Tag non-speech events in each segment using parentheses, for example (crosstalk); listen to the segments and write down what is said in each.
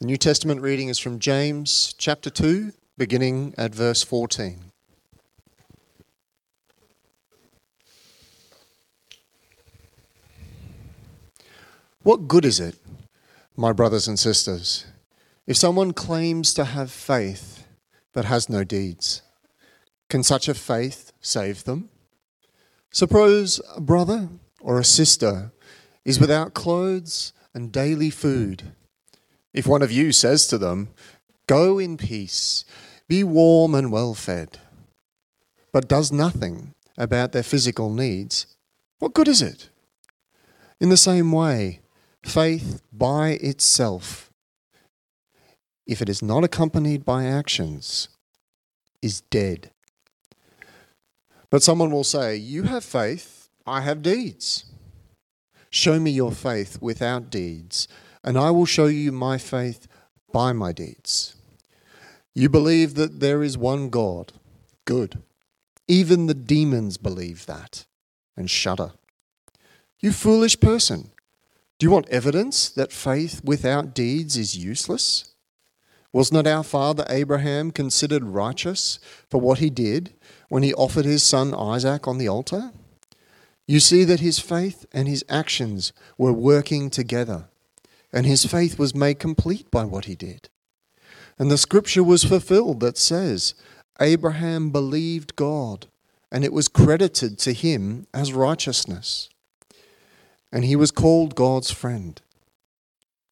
The New Testament reading is from James chapter 2, beginning at verse 14. What good is it, my brothers and sisters, if someone claims to have faith but has no deeds? Can such a faith save them? Suppose a brother or a sister is without clothes and daily food if one of you says to them, Go in peace, be warm and well fed, but does nothing about their physical needs, what good is it? In the same way, faith by itself, if it is not accompanied by actions, is dead. But someone will say, You have faith, I have deeds. Show me your faith without deeds and I will show you my faith by my deeds. You believe that there is one God. Good. Even the demons believe that and shudder. You foolish person. Do you want evidence that faith without deeds is useless? Was not our father Abraham considered righteous for what he did when he offered his son Isaac on the altar? You see that his faith and his actions were working together and his faith was made complete by what he did. And the scripture was fulfilled that says, Abraham believed God, and it was credited to him as righteousness. And he was called God's friend.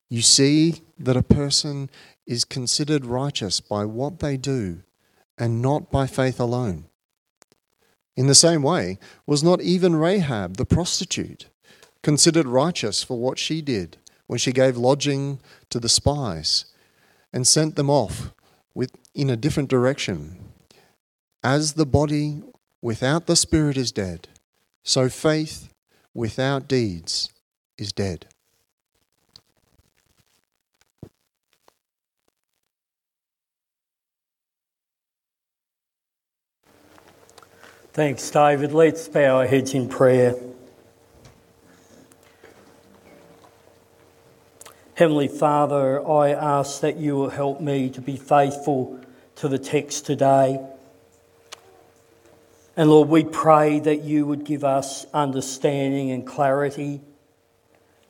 You see that a person is considered righteous by what they do and not by faith alone. In the same way, was not even Rahab the prostitute considered righteous for what she did when she gave lodging to the spies and sent them off with, in a different direction. As the body without the spirit is dead, so faith without deeds is dead. Thanks, David. Let's bow our heads in prayer. Heavenly Father, I ask that you will help me to be faithful to the text today. And Lord, we pray that you would give us understanding and clarity,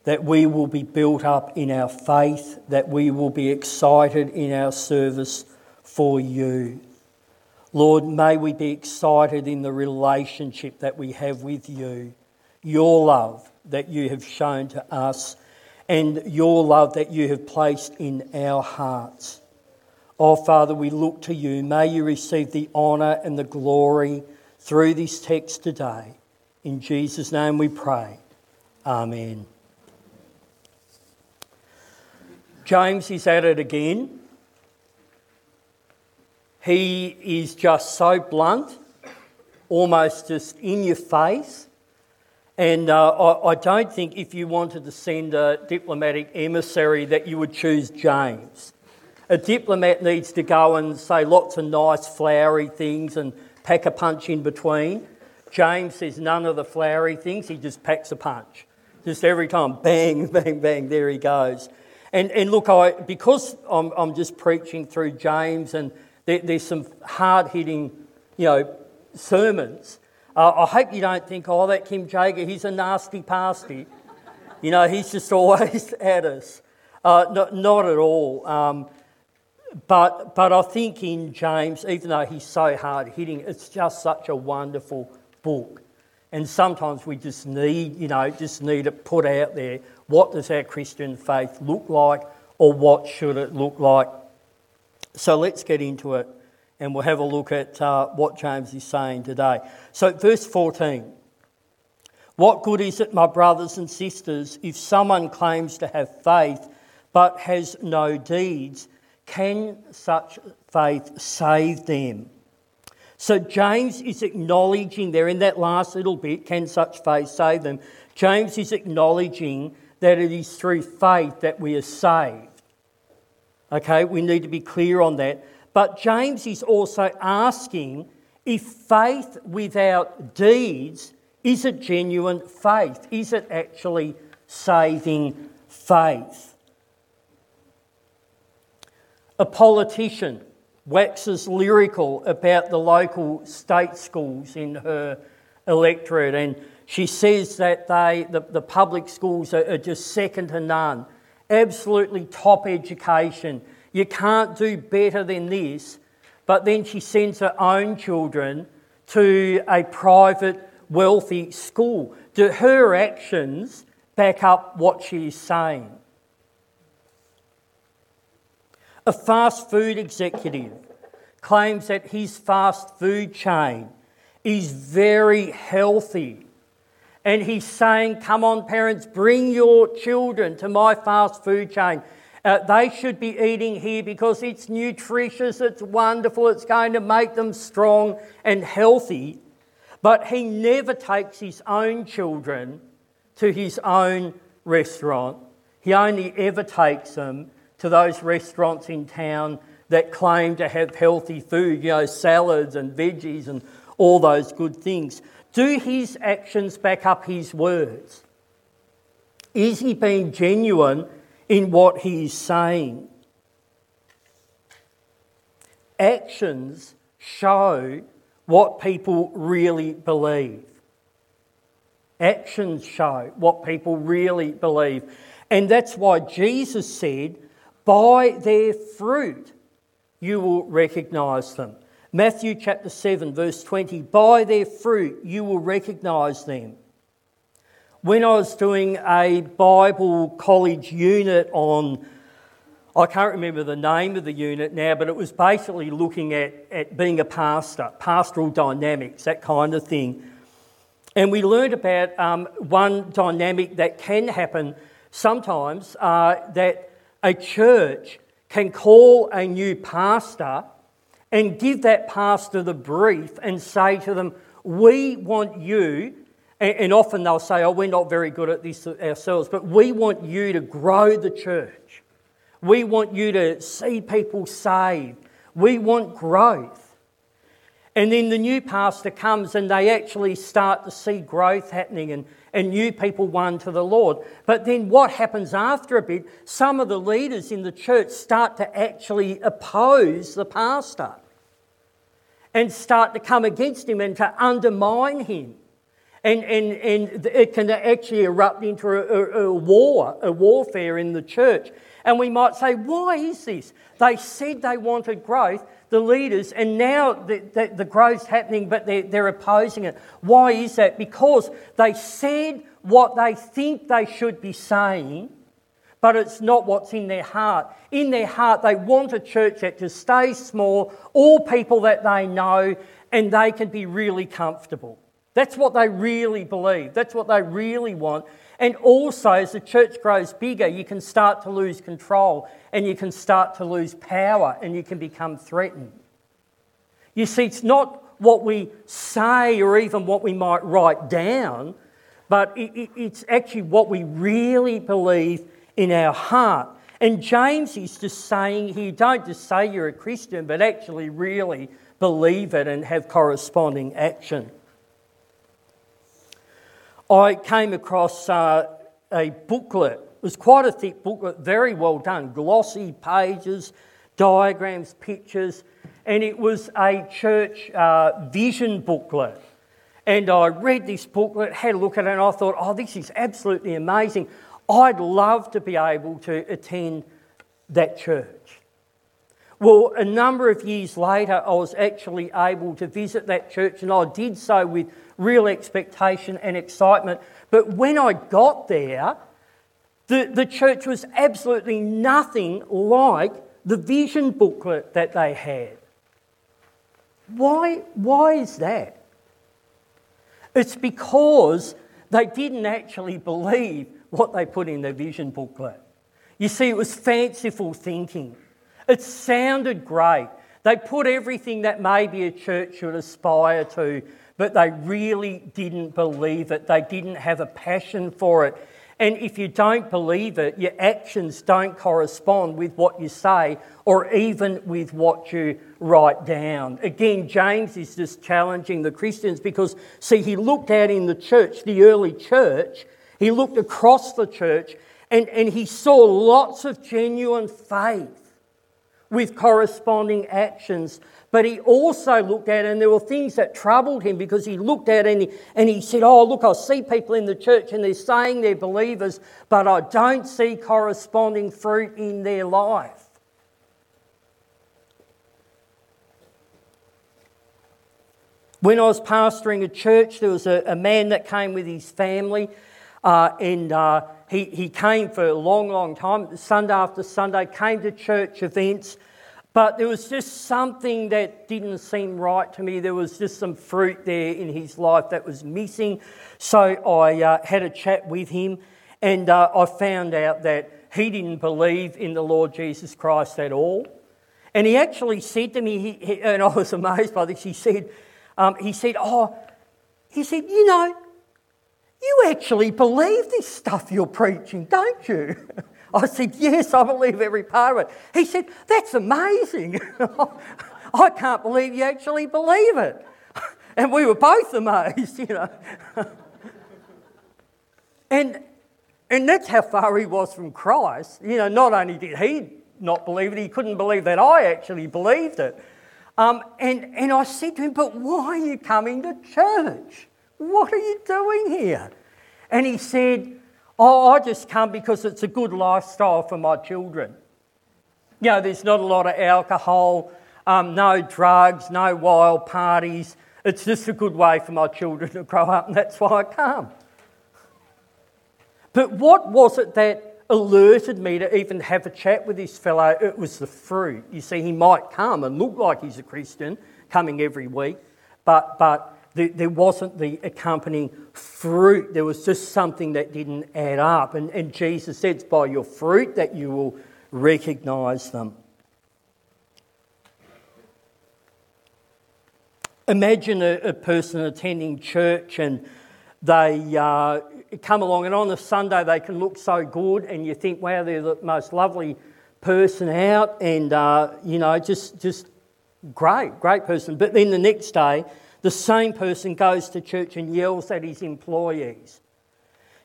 that we will be built up in our faith, that we will be excited in our service for you. Lord, may we be excited in the relationship that we have with you, your love that you have shown to us and your love that you have placed in our hearts. Oh, Father, we look to you. May you receive the honour and the glory through this text today. In Jesus' name we pray. Amen. James is at it again. He is just so blunt, almost just in your face. And uh, I, I, don't think if you wanted to send a diplomatic emissary that you would choose James. A diplomat needs to go and say lots of nice flowery things and pack a punch in between. James says none of the flowery things, he just packs a punch. Just every time, bang, (laughs) bang, bang, there he goes. And, and look, I, because I'm, I'm just preaching through James and there, there's some hard hitting, you know, sermons, uh, I hope you don't think, oh, that Tim Jager, he's a nasty pasty. You know, he's just (laughs) always at us. Uh, not, not, at all. Um, but, but I think in James, even though he's so hard hitting, it's just such a wonderful book. And sometimes we just need, you know, just need it put out there. What does our Christian faith look like, or what should it look like? So let's get into it and we'll have a look at uh, what James is saying today. So, verse 14 What good is it, my brothers and sisters, if someone claims to have faith but has no deeds? Can such faith save them? So, James is acknowledging there in that last little bit, can such faith save them? James is acknowledging that it is through faith that we are saved. Okay, we need to be clear on that. But James is also asking if faith without deeds is it genuine faith? Is it actually saving faith? A politician waxes lyrical about the local state schools in her electorate, and she says that they, the, the public schools are, are just second to none. Absolutely top education. You can't do better than this. But then she sends her own children to a private, wealthy school. Do her actions back up what she's saying? A fast food executive claims that his fast food chain is very healthy. And he's saying, Come on, parents, bring your children to my fast food chain. Uh, they should be eating here because it's nutritious, it's wonderful, it's going to make them strong and healthy. But he never takes his own children to his own restaurant. He only ever takes them to those restaurants in town that claim to have healthy food, you know, salads and veggies and all those good things. Do his actions back up his words? Is he being genuine in what he is saying? Actions show what people really believe. Actions show what people really believe. And that's why Jesus said, By their fruit you will recognize them. Matthew chapter 7, verse 20 By their fruit you will recognize them. When I was doing a Bible college unit on, I can't remember the name of the unit now, but it was basically looking at, at being a pastor, pastoral dynamics, that kind of thing. And we learned about um, one dynamic that can happen sometimes uh, that a church can call a new pastor and give that pastor the brief and say to them, We want you, and often they'll say, Oh, we're not very good at this ourselves, but we want you to grow the church. We want you to see people saved. We want growth. And then the new pastor comes and they actually start to see growth happening and, and new people won to the Lord. But then what happens after a bit, some of the leaders in the church start to actually oppose the pastor and start to come against him and to undermine him. And, and, and it can actually erupt into a, a, a war, a warfare in the church. And we might say, why is this? They said they wanted growth, the leaders, and now the, the, the growth's happening, but they're, they're opposing it. Why is that? Because they said what they think they should be saying, but it's not what's in their heart. In their heart, they want a church that just stays small, all people that they know, and they can be really comfortable. That's what they really believe. That's what they really want. And also, as the church grows bigger, you can start to lose control and you can start to lose power and you can become threatened. You see, it's not what we say or even what we might write down, but it's actually what we really believe in our heart. And James is just saying here don't just say you're a Christian, but actually really believe it and have corresponding action. I came across uh, a booklet. It was quite a thick booklet, very well done, glossy pages, diagrams, pictures, and it was a church uh, vision booklet. And I read this booklet, had a look at it, and I thought, oh, this is absolutely amazing. I'd love to be able to attend that church. Well, a number of years later, I was actually able to visit that church, and I did so with real expectation and excitement. But when I got there, the, the church was absolutely nothing like the vision booklet that they had. Why, why is that? It's because they didn't actually believe what they put in their vision booklet. You see, it was fanciful thinking. It sounded great. They put everything that maybe a church should aspire to, but they really didn't believe it. They didn't have a passion for it. And if you don't believe it, your actions don't correspond with what you say or even with what you write down. Again, James is just challenging the Christians because, see, he looked out in the church, the early church, he looked across the church and, and he saw lots of genuine faith. With corresponding actions. But he also looked at and there were things that troubled him because he looked at and he, and he said, Oh, look, I see people in the church and they're saying they're believers, but I don't see corresponding fruit in their life. When I was pastoring a church, there was a, a man that came with his family, uh, and uh, he, he came for a long, long time, Sunday after Sunday, came to church events, but there was just something that didn't seem right to me. There was just some fruit there in his life that was missing. So I uh, had a chat with him, and uh, I found out that he didn't believe in the Lord Jesus Christ at all. And he actually said to me, he, he, and (laughs) I was amazed by this, he said, um, he said, Oh, he said, you know, you actually believe this stuff you're preaching, don't you? (laughs) I said, Yes, I believe every part of it. He said, That's amazing. (laughs) I can't believe you actually believe it. (laughs) And we were both amazed, you know. and, and that's how far he was from Christ. You know, not only did he not believe it, he couldn't believe that I actually believed it. Um, and, and I said to him, But why are you coming to church? What are you doing here? And he said, Oh, I just come because it's a good lifestyle for my children. You know, there's not a lot of alcohol, um, no drugs, no wild parties. It's just a good way for my children to grow up, and that's why I come. But what was it that alerted me to even have a chat with this fellow, it was the fruit. You see, he might come and look like he's a Christian, coming every week, but, but there wasn't the accompanying fruit. There was just something that didn't add up. And, and Jesus said, It's by your fruit that you will recognize them. Imagine a, a person attending church and they uh, come along, and on a Sunday they can look so good, and you think, wow, they're the most lovely person out, and uh, you know, just just great, great person. But then the next day, the same person goes to church and yells at his employees.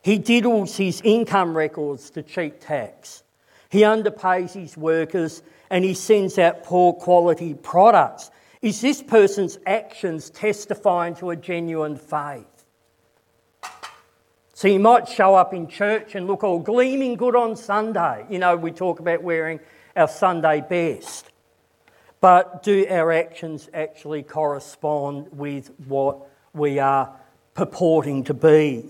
He diddles his income records to cheat tax. He underpays his workers and he sends out poor quality products. Is this person's actions testifying to a genuine faith? So you might show up in church and look all gleaming good on Sunday. You know, we talk about wearing our Sunday best. But do our actions actually correspond with what we are purporting to be?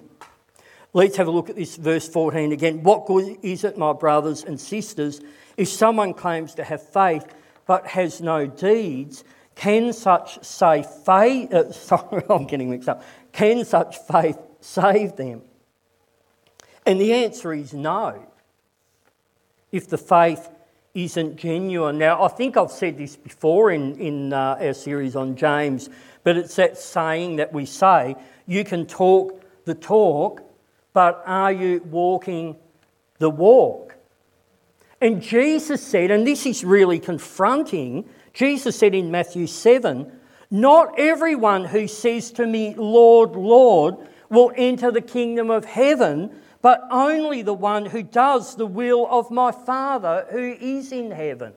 Let's have a look at this verse 14 again. What good is it, my brothers and sisters, if someone claims to have faith but has no deeds? Can such say faith? Uh, (laughs) sorry, I'm getting mixed up. Can such faith save them? And the answer is no, if the faith isn't genuine. Now, I think I've said this before in, in uh, our series on James, but it's that saying that we say you can talk the talk, but are you walking the walk? And Jesus said, and this is really confronting, Jesus said in Matthew 7 Not everyone who says to me, Lord, Lord, will enter the kingdom of heaven but only the one who does the will of my Father who is in heaven.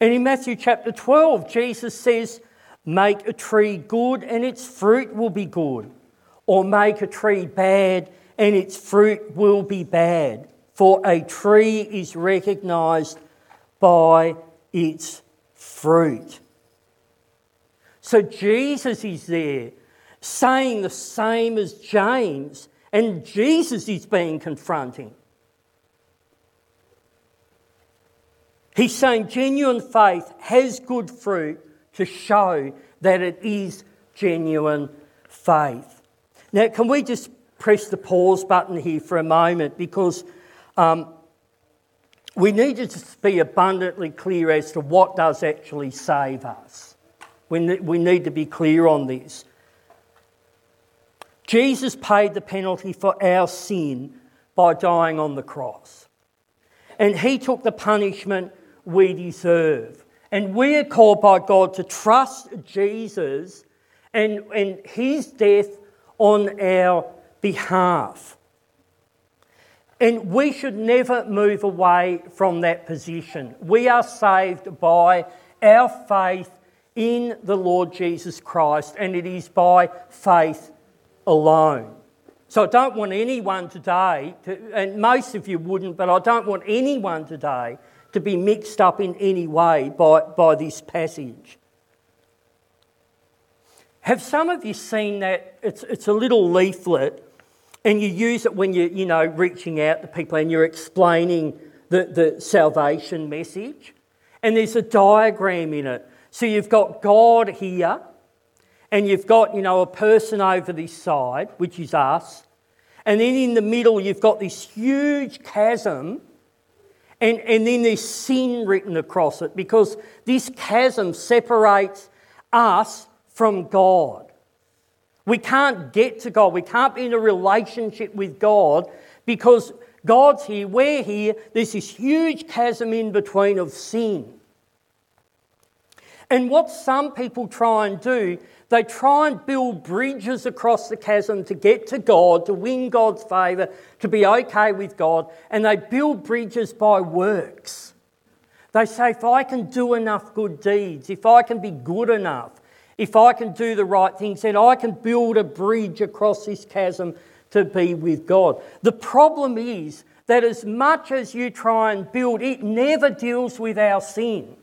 And in Matthew chapter 12, Jesus says, Make a tree good and its fruit will be good, or make a tree bad and its fruit will be bad. For a tree is recognized by its fruit. So Jesus is there saying the same as James, and Jesus is being confronting. He's saying genuine faith has good fruit to show that it is genuine faith. Now, can we just press the pause button here for a moment because um, we need to just be abundantly clear as to what does actually save us. We, we need to be clear on this. Jesus paid the penalty for our sin by dying on the cross. And he took the punishment we deserve. And we are called by God to trust Jesus and, and his death on our behalf. And we should never move away from that position. We are saved by our faith in the Lord Jesus Christ, and it is by faith alone. So I don't want anyone today, to, and most of you wouldn't, but I don't want anyone today to be mixed up in any way by, by this passage. Have some of you seen that? It's, it's a little leaflet, and you use it when you're, you know, reaching out to people and you're explaining the, the salvation message. And there's a diagram in it. So you've got God here, and you've got, you know, a person over this side, which is us. And then in the middle, you've got this huge chasm and, and then there's sin written across it because this chasm separates us from God. We can't get to God. We can't be in a relationship with God because God's here, we're here. There's this huge chasm in between of sin. And what some people try and do they try and build bridges across the chasm to get to God, to win God's favour, to be okay with God, and they build bridges by works. They say, if I can do enough good deeds, if I can be good enough, if I can do the right things, then I can build a bridge across this chasm to be with God. The problem is that as much as you try and build, it never deals with our sin.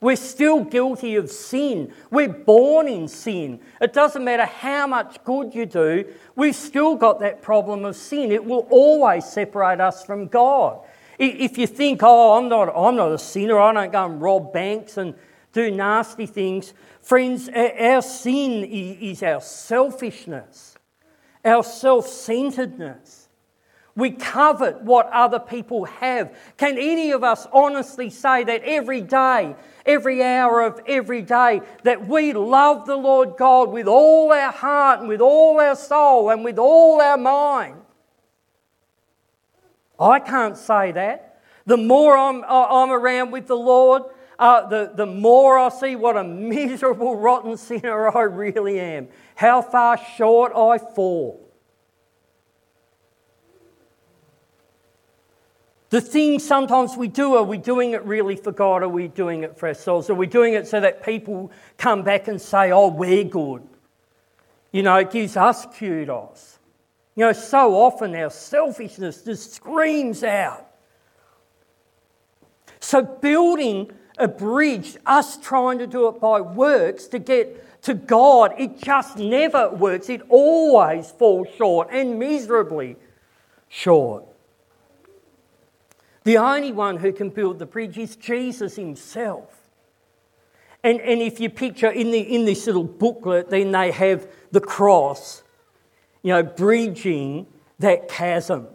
We're still guilty of sin. We're born in sin. It doesn't matter how much good you do, we've still got that problem of sin. It will always separate us from God. If you think, oh, I'm not, I'm not a sinner, I don't go and rob banks and do nasty things, friends, our sin is our selfishness, our self centeredness. We covet what other people have. Can any of us honestly say that every day, every hour of every day, that we love the Lord God with all our heart and with all our soul and with all our mind? I can't say that. The more I'm, I'm around with the Lord, uh, the, the more I see what a (laughs) miserable, rotten sinner I really am, how far short I fall. The things sometimes we do, are we doing it really for God? Are we doing it for ourselves? Are we doing it so that people come back and say, oh, we're good? You know, it gives us kudos. You know, so often our selfishness just screams out. So, building a bridge, us trying to do it by works to get to God, it just never works. It always falls short and miserably short. The only one who can build the bridge is Jesus himself. And, and if you picture in, the, in this little booklet, then they have the cross, you know, bridging that chasm.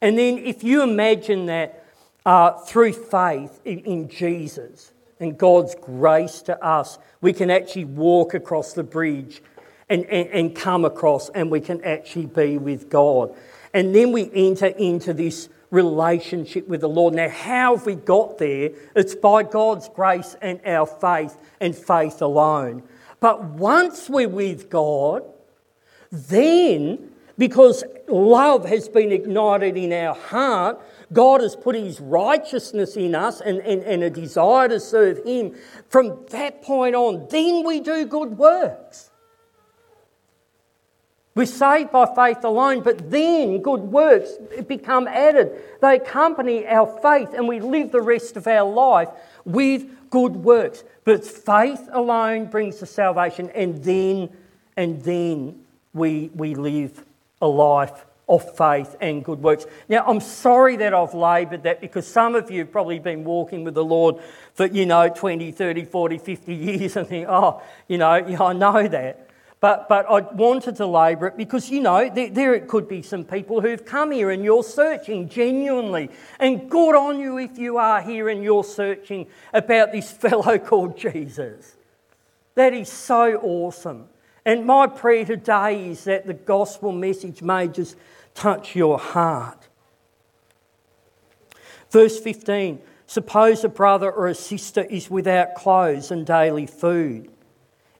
And then if you imagine that uh, through faith in, in Jesus and God's grace to us, we can actually walk across the bridge and, and, and come across and we can actually be with God. And then we enter into this relationship with the Lord. Now, how have we got there? It's by God's grace and our faith and faith alone. But once we're with God, then, because love has been ignited in our heart, God has put His righteousness in us and, and, and a desire to serve Him. From that point on, then we do good works. We're saved by faith alone, but then good works become added. They accompany our faith, and we live the rest of our life with good works. But faith alone brings the salvation, and then, and then we, we live a life of faith and good works. Now, I'm sorry that I've laboured that because some of you have probably been walking with the Lord for, you know, 20, 30, 40, 50 (laughs) years and think, oh, you know, yeah, I know that. But, but I wanted to labour it because, you know, there, there could be some people who've come here and you're searching genuinely. And good on you if you are here and you're searching about this (laughs) fellow called Jesus. That is so awesome. And my prayer today is that the gospel message may just touch your heart. Verse 15 Suppose a brother or a sister is without clothes and daily food.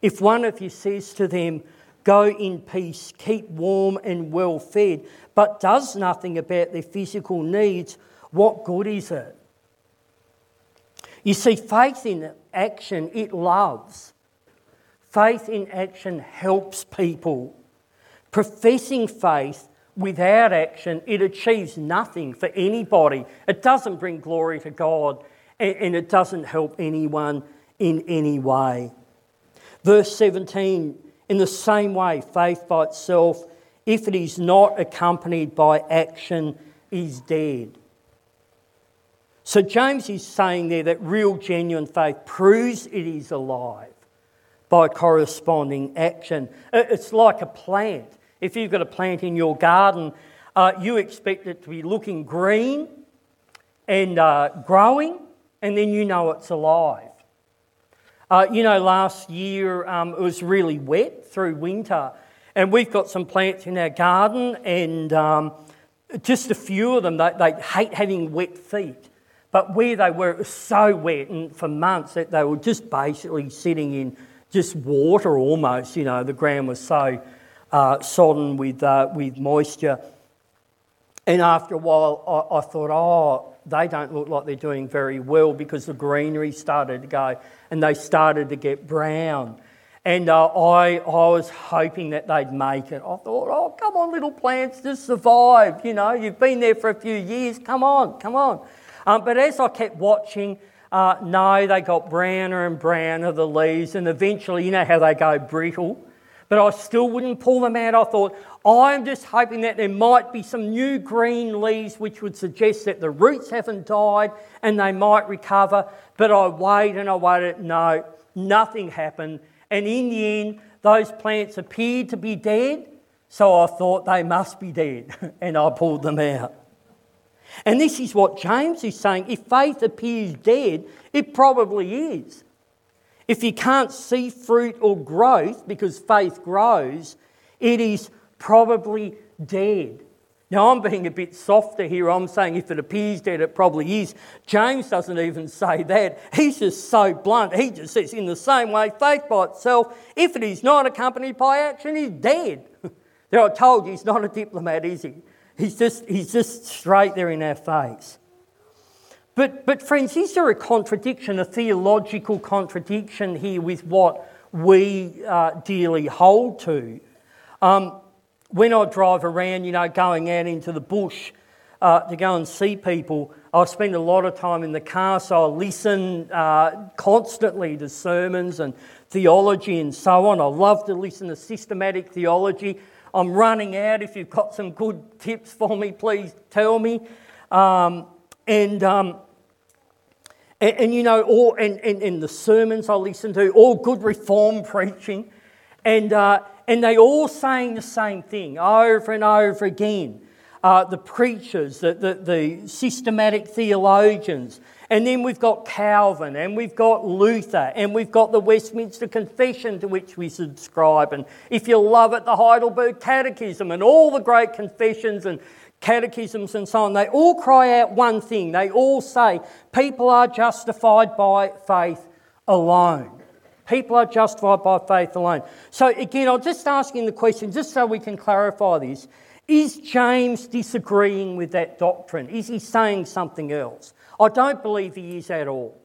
If one of you says to them, go in peace, keep warm and well fed, but does nothing about their physical needs, what good is it? You see, faith in action, it loves. Faith in action helps people. Professing faith without action, it achieves nothing for anybody. It doesn't bring glory to God and it doesn't help anyone in any way. Verse 17 in the same way, faith by itself, if it is not accompanied by action, is dead. So James is saying there that real, genuine faith proves it is alive by corresponding action. It's like a plant. If you've got a plant in your garden, uh, you expect it to be looking green and uh, growing, and then you know it's alive. Uh, you know, last year um, it was really wet through winter, and we've got some plants in our garden, and um, just a few of them, they, they, hate having wet feet. But where they were, it was so wet, and for months that they were just basically sitting in just water almost. You know, the ground was so uh, sodden with, uh, with moisture. And after a while, I, I thought, oh, they don't look like they're doing very well because the greenery started to go and they started to get brown. And uh, I, I was hoping that they'd make it. I thought, oh, come on, little plants, just survive. You know, you've been there for a few years. Come on, come on. Um, but as I kept watching, uh, no, they got browner and browner, the leaves, and eventually, you know how they go brittle. But I still wouldn't pull them out. I thought, I'm just hoping that there might be some new green leaves which would suggest that the roots haven't died and they might recover. But I waited and I waited. No, nothing happened. And in the end, those plants appeared to be dead. So I thought they must be dead. (laughs) and I pulled them out. And this is what James is saying. If faith appears dead, it probably is. If you can't see fruit or growth because faith grows, it is probably dead. Now, I'm being a bit softer here. I'm saying if it appears dead, it probably is. James doesn't even say that. He's just so blunt. He just says, in the same way, faith by itself, if it is not accompanied by action, is dead. (laughs) now, I told you, he's not a diplomat, is he? He's just, he's just straight there in our face. But, but, friends, is there a contradiction, a theological contradiction here with what we uh, dearly hold to? Um, when I drive around, you know, going out into the bush uh, to go and see people, I spend a lot of time in the car, so I listen uh, constantly to sermons and theology and so on. I love to listen to systematic theology. I'm running out. If you've got some good tips for me, please tell me. Um, and, um, and, and, you know, all, and, and, and the sermons I listen to, all good reform preaching. And, uh, and they all saying the same thing over and over again. Uh, the preachers, the, the, the, systematic theologians, and then we've got Calvin, and we've got Luther, and we've got the Westminster Confession to which we subscribe, and if you love it, the Heidelberg Catechism, and all the great confessions and catechisms and so on. They all cry out one thing. They all say people are justified by faith alone. People are justified by faith alone. So, again, I'm just asking the question, just so we can clarify this. Is James disagreeing with that doctrine? Is he saying something else? I don't believe he is at all.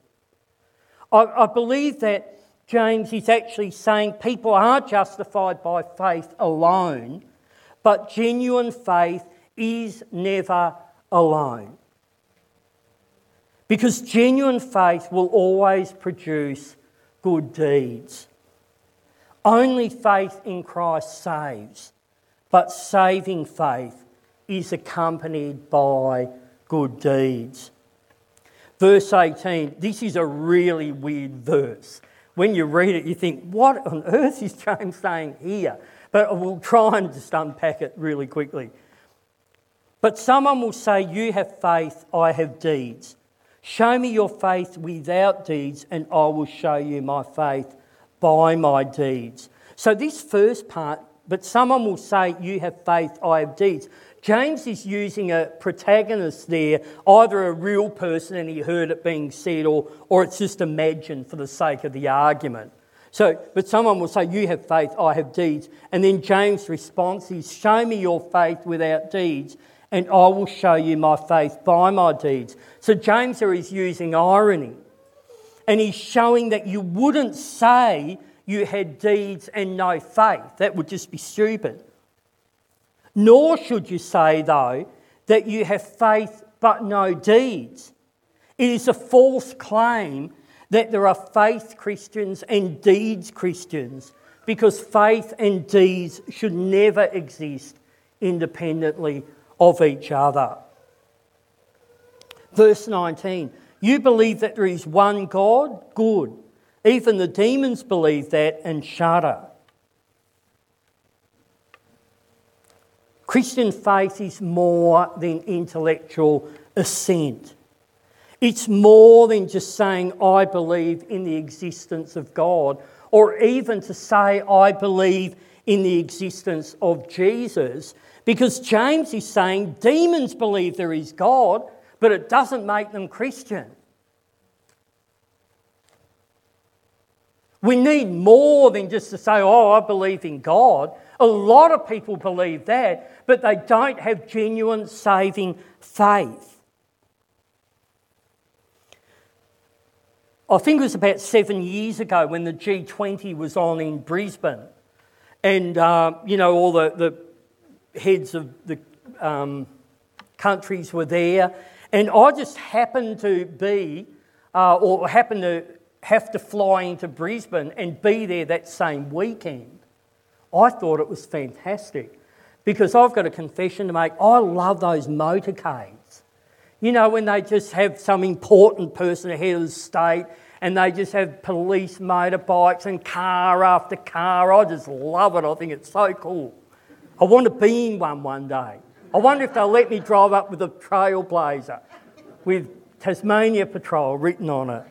I, I believe that James is actually saying people are justified by faith alone, but genuine faith is never alone. Because genuine faith will always produce good deeds. Only faith in Christ saves, but saving faith is accompanied by good deeds. Verse 18, this is a really weird verse. When you read it, you think, what on earth is James saying here? But we'll try and just unpack it really quickly. But someone will say, You have faith, I have deeds. Show me your faith without deeds, and I will show you my faith by my deeds. So, this first part, but someone will say, You have faith, I have deeds. James is using a protagonist there, either a real person and he heard it being said, or, or it's just imagined for the sake of the argument. So, but someone will say, You have faith, I have deeds. And then James' response is, Show me your faith without deeds, and I will show you my faith by my deeds. So James there is using irony. And he's showing that you wouldn't say you had deeds and no faith. That would just be stupid. Nor should you say, though, that you have faith but no deeds. It is a false claim that there are faith Christians and deeds Christians because faith and deeds should never exist independently of each other. Verse 19 You believe that there is one God? Good. Even the demons believe that and shudder. Christian faith is more than intellectual assent. It's more than just saying, I believe in the existence of God, or even to say, I believe in the existence of Jesus, because James is saying demons believe there is God, but it doesn't make them Christian. We need more than just to say, Oh, I believe in God. A lot of people believe that, but they don't have genuine saving faith. I think it was about seven years ago when the G20 was on in Brisbane, and uh, you know all the, the heads of the um, countries were there, and I just happened to be, uh, or happened to have to fly into Brisbane and be there that same weekend. I thought it was fantastic because I've got a confession to make. I love those motorcades. You know, when they just have some important person ahead of the state and they just have police motorbikes and car after car. I just love it. I think it's so cool. I want to be in one one day. I wonder if they'll let me drive up with a trailblazer with Tasmania Patrol written on it.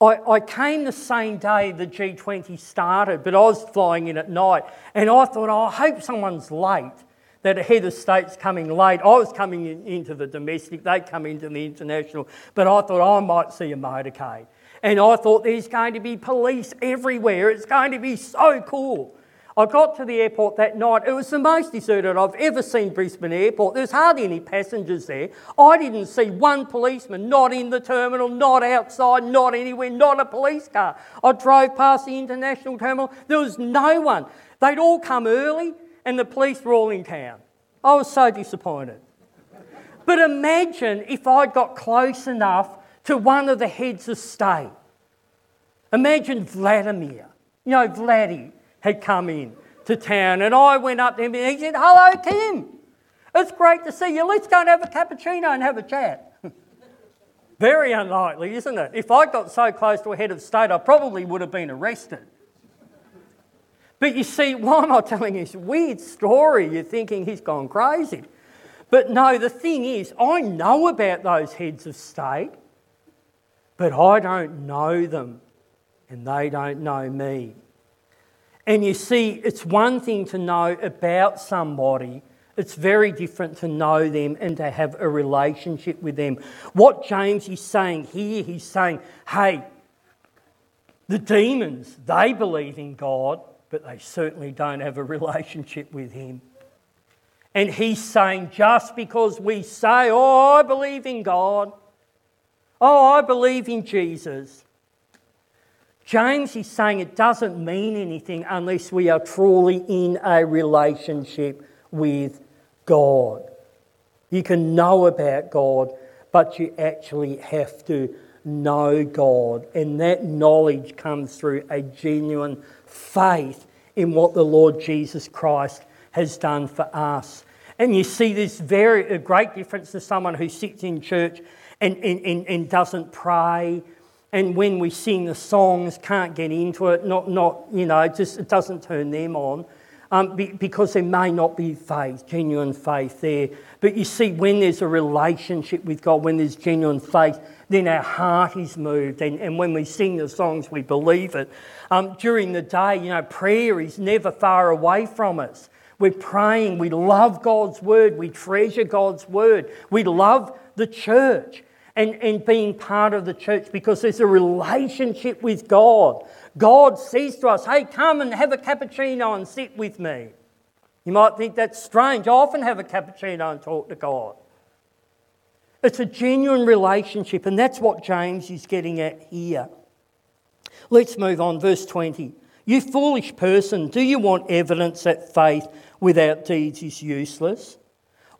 I, I came the same day the G20 started, but I was flying in at night, and I thought, oh, I hope someone's late. That a head of state's coming late. I was coming in, into the domestic, they come into the international, but I thought I might see a motorcade. And I thought there's going to be police everywhere. It's going to be so cool. I got to the airport that night. It was the most deserted I've ever seen Brisbane Airport. There's hardly any passengers there. I didn't see one policeman, not in the terminal, not outside, not anywhere, not a police car. I drove past the international terminal. There was no one. They'd all come early and the police were all in town. I was so disappointed. But imagine if I'd got close enough to one of the heads of state. Imagine Vladimir, you know, Vladdy had come in to town, and I went up to him and he said, Hello, Tim. It's great to see you. Let's go and have a cappuccino and have a chat. (laughs) Very unlikely, isn't it? If I got so close to a head of state, I probably would have been arrested. But you see, why am I telling you this weird story? You're thinking he's gone crazy. But no, the thing is, I know about those heads of state, but I don't know them, and they don't know me. And you see, it's one thing to know about somebody, it's very different to know them and to have a relationship with them. What James is saying here, he's saying, hey, the demons, they believe in God, but they certainly don't have a relationship with Him. And he's saying, just because we say, oh, I believe in God, oh, I believe in Jesus, James is saying it doesn't mean anything unless we are truly in a relationship with God. You can know about God, but you actually have to know God. And that knowledge comes through a genuine faith in what the Lord Jesus Christ has done for us. And you see this very great difference to someone who sits in church and, and, and, and doesn't pray and when we sing the songs, can't get into it, not, not you know, just it doesn't turn them on. Um, be, because there may not be faith, genuine faith there. But you see, when there's a relationship with God, when there's genuine faith, then our heart is moved. And, and when we sing the songs, we believe it. Um, during the day, you know, prayer is never far away from us. We're praying, we love God's word, we treasure God's word, we love the church. And, and being part of the church because there's a relationship with God. God says to us, hey, come and have a cappuccino and sit with me. You might think that's strange. I often have a cappuccino and talk to God. It's a genuine relationship, and that's what James is getting at here. Let's move on, verse 20. You foolish person, do you want evidence that faith without deeds is useless?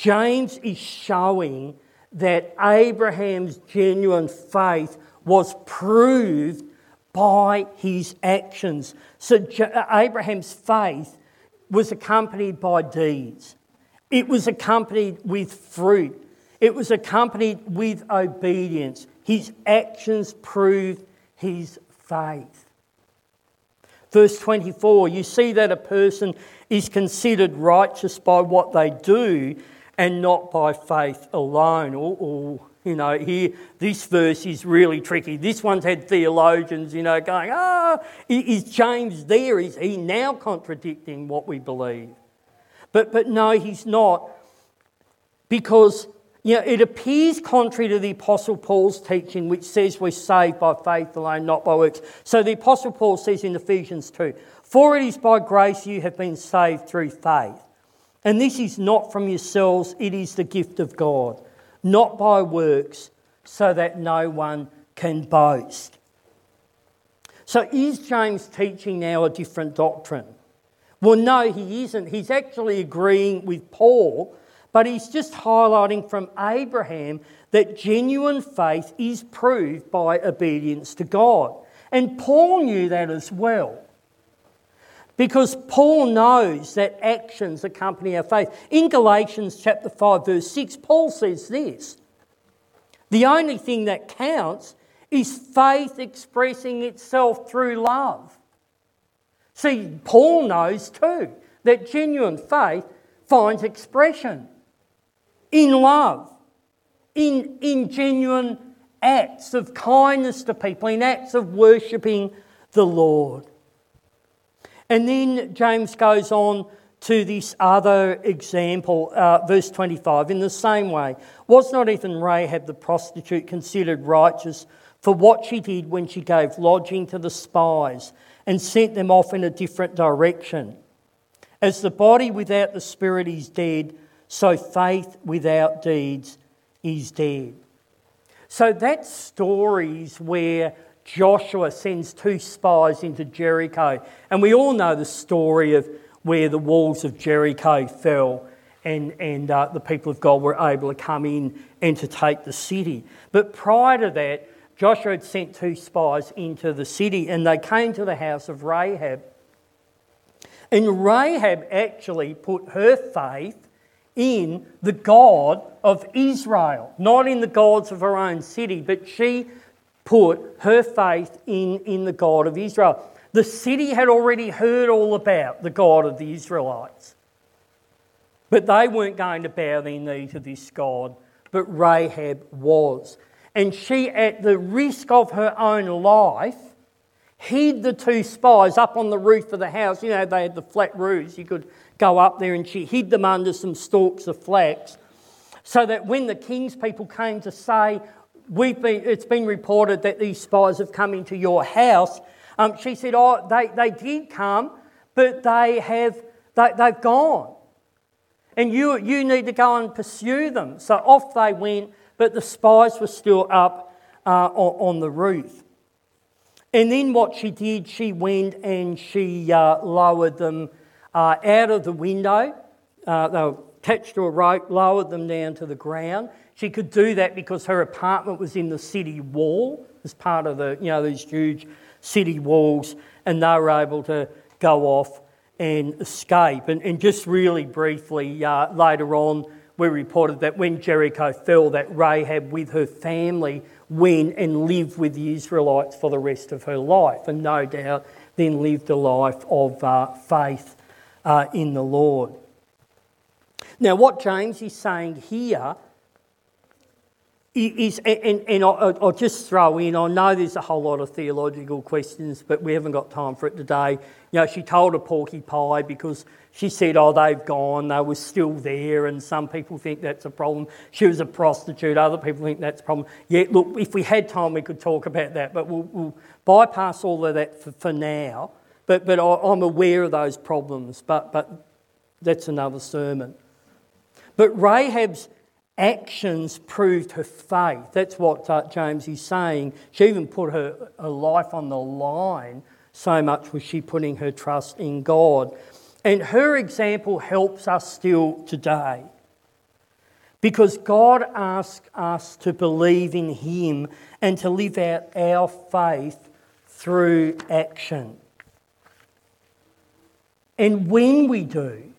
James is showing that Abraham's genuine faith was proved by his actions. So Abraham's faith was accompanied by deeds, it was accompanied with fruit. It was accompanied with obedience. His actions proved his faith. Verse 24, you see that a person is considered righteous by what they do and not by faith alone. Or, or, you know, here, this verse is really tricky. This one's had theologians, you know, going, oh, is James there? Is he now contradicting what we believe? But, but no, he's not. Because you know, it appears contrary to the Apostle Paul's teaching, which says we're saved by faith alone, not by works. So the Apostle Paul says in Ephesians 2 For it is by grace you have been saved through faith. And this is not from yourselves, it is the gift of God, not by works, so that no one can boast. So is James teaching now a different doctrine? Well, no, he isn't. He's actually agreeing with Paul but he's just highlighting from Abraham that genuine faith is proved by obedience to God. And Paul knew that as well. Because Paul knows that actions accompany our faith. In Galatians chapter 5 verse 6, Paul says this. The only thing that counts is faith expressing itself through love. See, Paul knows too that genuine faith finds expression in love, in, in genuine acts of kindness to people, in acts of worshipping the Lord. And then James goes on to this other example, uh, verse 25. In the same way, was not even Rahab the prostitute considered righteous for what she did when she gave lodging to the spies and sent them off in a different direction? As the body without the spirit is dead, so faith without deeds is dead. So that story's where Joshua sends two spies into Jericho. And we all know the story of where the walls of Jericho fell and, and uh, the people of God were able to come in and to take the city. But prior to that, Joshua had sent two spies into the city and they came to the house of Rahab. And Rahab actually put her faith in the God of Israel, not in the gods of her own city, but she put her faith in, in the God of Israel. The city had already heard all about the God of the Israelites, but they weren't going to bow their knee to this God, but Rahab was. And she, at the risk of her own life, hid the two spies up on the roof of the house. You know, they had the flat roofs. You could go up there and she hid them under some stalks of flax so that when the king's people came to say, We've been, it's been reported that these spies have come into your house, um, she said, Oh, they, they did come, but they have, they, they've gone. And you, you need to go and pursue them. So off they went, but the spies were still up uh, on, on the roof. And then what she did, she went and she uh, lowered them uh, out of the window. Uh, they were attached to a rope, lowered them down to the ground. She could do that because her apartment was in the city wall, as part of the, you know, these huge city walls, and they were able to go off and escape. And, and just really briefly, uh, later on, we reported that when Jericho fell, that Rahab with her family went and lived with the Israelites for the rest of her life, and no doubt then lived a life of uh, faith uh, in the Lord. Now, what James is saying here is, and, and I'll, I'll, just throw in, I know there's a whole lot of theological questions, but we haven't got time for it today. You know, she told a porky pie because she said, oh, they've gone, they were still there, and some people think that's a problem. She was a prostitute, other people think that's a problem. Yeah, look, if we had time, we could talk about that, but we'll, we'll bypass all of that for, for now. But, but I, I'm aware of those problems, but, but that's another sermon. But Rahab's actions proved her faith. That's what uh, James is saying. She even put her, her life on the line, so much was she putting her trust in God. And her example helps us still today. Because God asks us to believe in Him and to live out our faith through action. And when we do,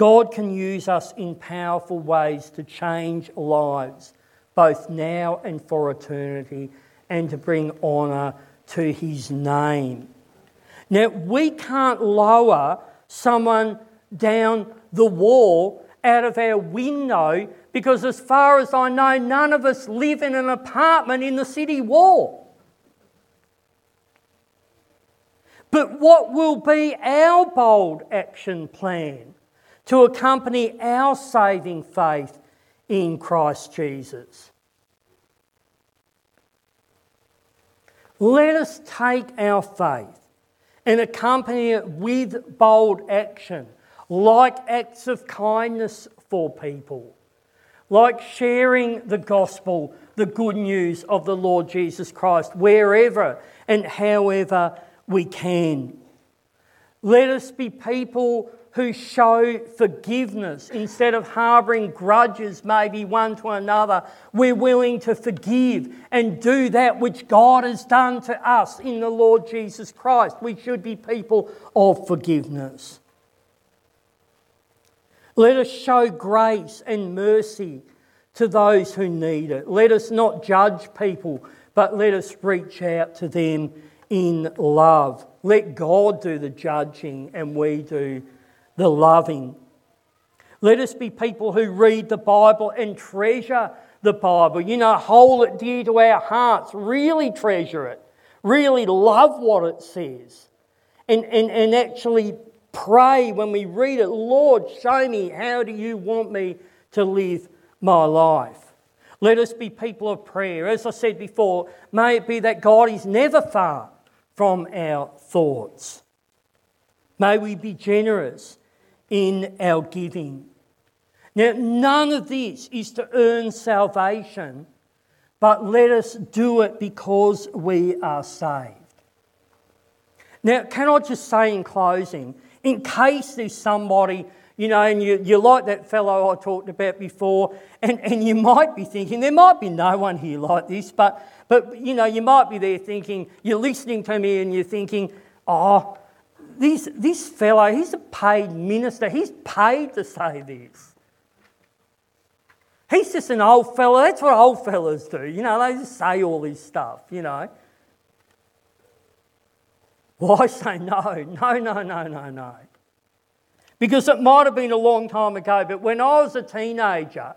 God can use us in powerful ways to change lives, both now and for eternity, and to bring honour to His name. Now, we can't lower someone down the wall out of our window because, as far as I know, none of us live in an apartment in the city wall. But what will be our bold action plan? To accompany our saving faith in Christ Jesus. Let us take our faith and accompany it with bold action, like acts of kindness for people, like sharing the gospel, the good news of the Lord Jesus Christ, wherever and however we can. Let us be people who show forgiveness instead of harbouring grudges, maybe one to another. We're willing to forgive and do that which God has done to us in the Lord Jesus Christ. We should be people of forgiveness. Let us show grace and mercy to those who need it. Let us not judge people, but let us reach out to them in love. Let God do the judging and we do the loving. Let us be people who read the Bible and treasure the Bible. You know, hold it dear to our hearts, really treasure it, really love what it says, and, and, and actually pray when we read it Lord, show me how do you want me to live my life. Let us be people of prayer. As I said before, may it be that God is never far from our thoughts. May we be generous in our giving. Now, none of this is to earn salvation, but let us do it because we are saved. Now, can I just say in closing, in case there's somebody, you know, and you, you like that fellow I talked about before, and, and you might be thinking, there might be no one here like this, but, but, you know, you might be there thinking, you're listening to me and you're thinking, oh, this, this fellow, he's a paid minister. He's paid to say this. He's just an old fellow. That's what old fellows do. You know, they just say all this stuff, you know. Well, (laughs) I say no, no, no, no, no, no. Because it might have been a long time ago, but when I was a teenager,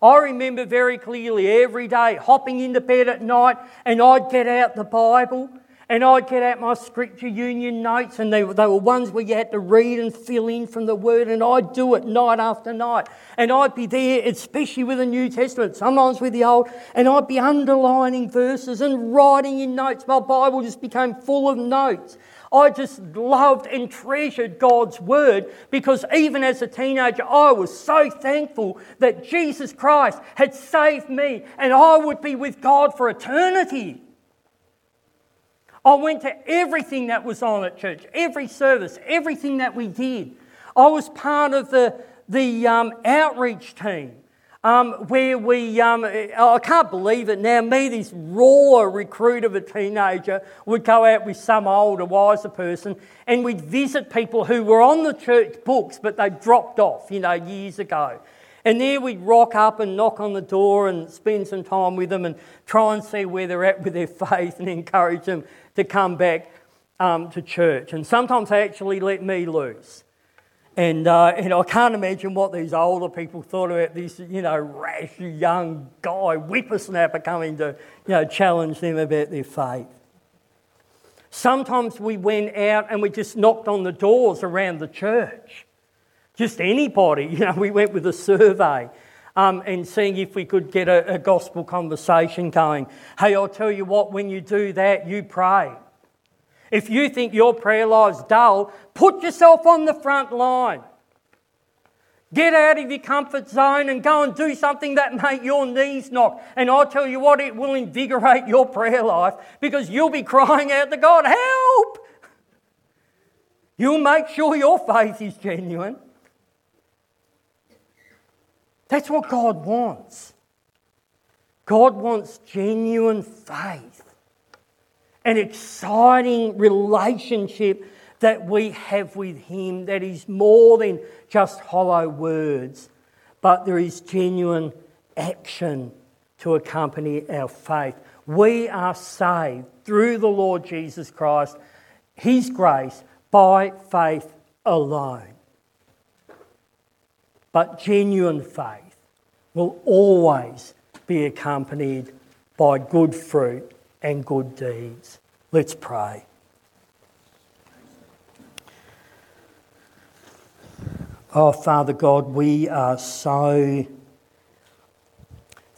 I remember very clearly every day hopping into bed at night and I'd get out the Bible and I'd get out my scripture union notes, and they, they were ones where you had to read and fill in from the word, and I'd do it night after night. And I'd be there, especially with the New Testament, sometimes with the Old, and I'd be underlining verses and writing in notes. My Bible just became full of notes. I just loved and treasured God's word because even as a teenager, I was so thankful that Jesus Christ had saved me and I would be with God for eternity. I went to everything that was on at church, every service, everything that we did. I was part of the, the um, outreach team um, where we, um, I can't believe it now, me, this raw recruit of a teenager, would go out with some older, wiser person and we'd visit people who were on the church books but they dropped off, you know, years ago. And there we'd rock up and knock on the door and spend some time with them and try and see where they're at with their (laughs) faith and encourage them to come back um, to church. And sometimes they actually let me loose. And, uh, and I can't imagine what these older people thought about this, you know, rash young guy, whippersnapper coming to, you know, challenge them about their faith. Sometimes we went out and we just knocked on the doors around the church. Just anybody, (laughs) you know, we went with a survey um, and seeing if we could get a, a gospel conversation going. Hey, I'll tell you what, when you do that, you pray. If you think your prayer life's dull, put yourself on the front line. Get out of your comfort zone and go and do something that make your knees knock. And I'll tell you what, it will invigorate your prayer life because you'll be crying out to God, help! (laughs) You'll make sure your faith is genuine. That's what God wants. God wants genuine faith an exciting relationship that we have with Him that is more than just hollow words, but there is genuine action to accompany our faith. We are saved through the Lord Jesus Christ, His grace, by faith alone. But genuine faith will always be accompanied by good fruit and good deeds. Let's pray. Oh, Father God, we are so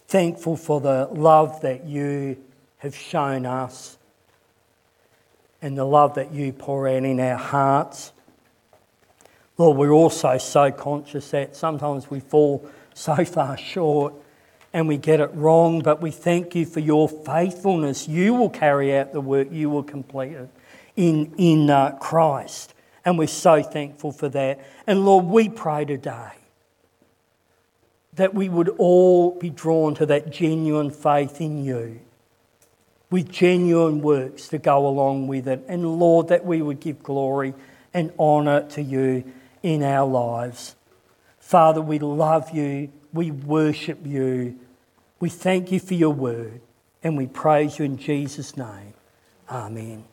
thankful for the love that you have shown us and the love that you pour out in our hearts. Lord, we're also so conscious that sometimes we fall so far short and we get it wrong, but we thank you for your faithfulness. You will carry out the work, you will complete it in, in uh, Christ. And we're so thankful for that. And Lord, we pray today that we would all be drawn to that genuine faith in you with genuine works to go along with it. And Lord, that we would give glory and honour to you in our lives. Father, we love you, we worship you. We thank you for your word and we praise you in Jesus' name. Amen.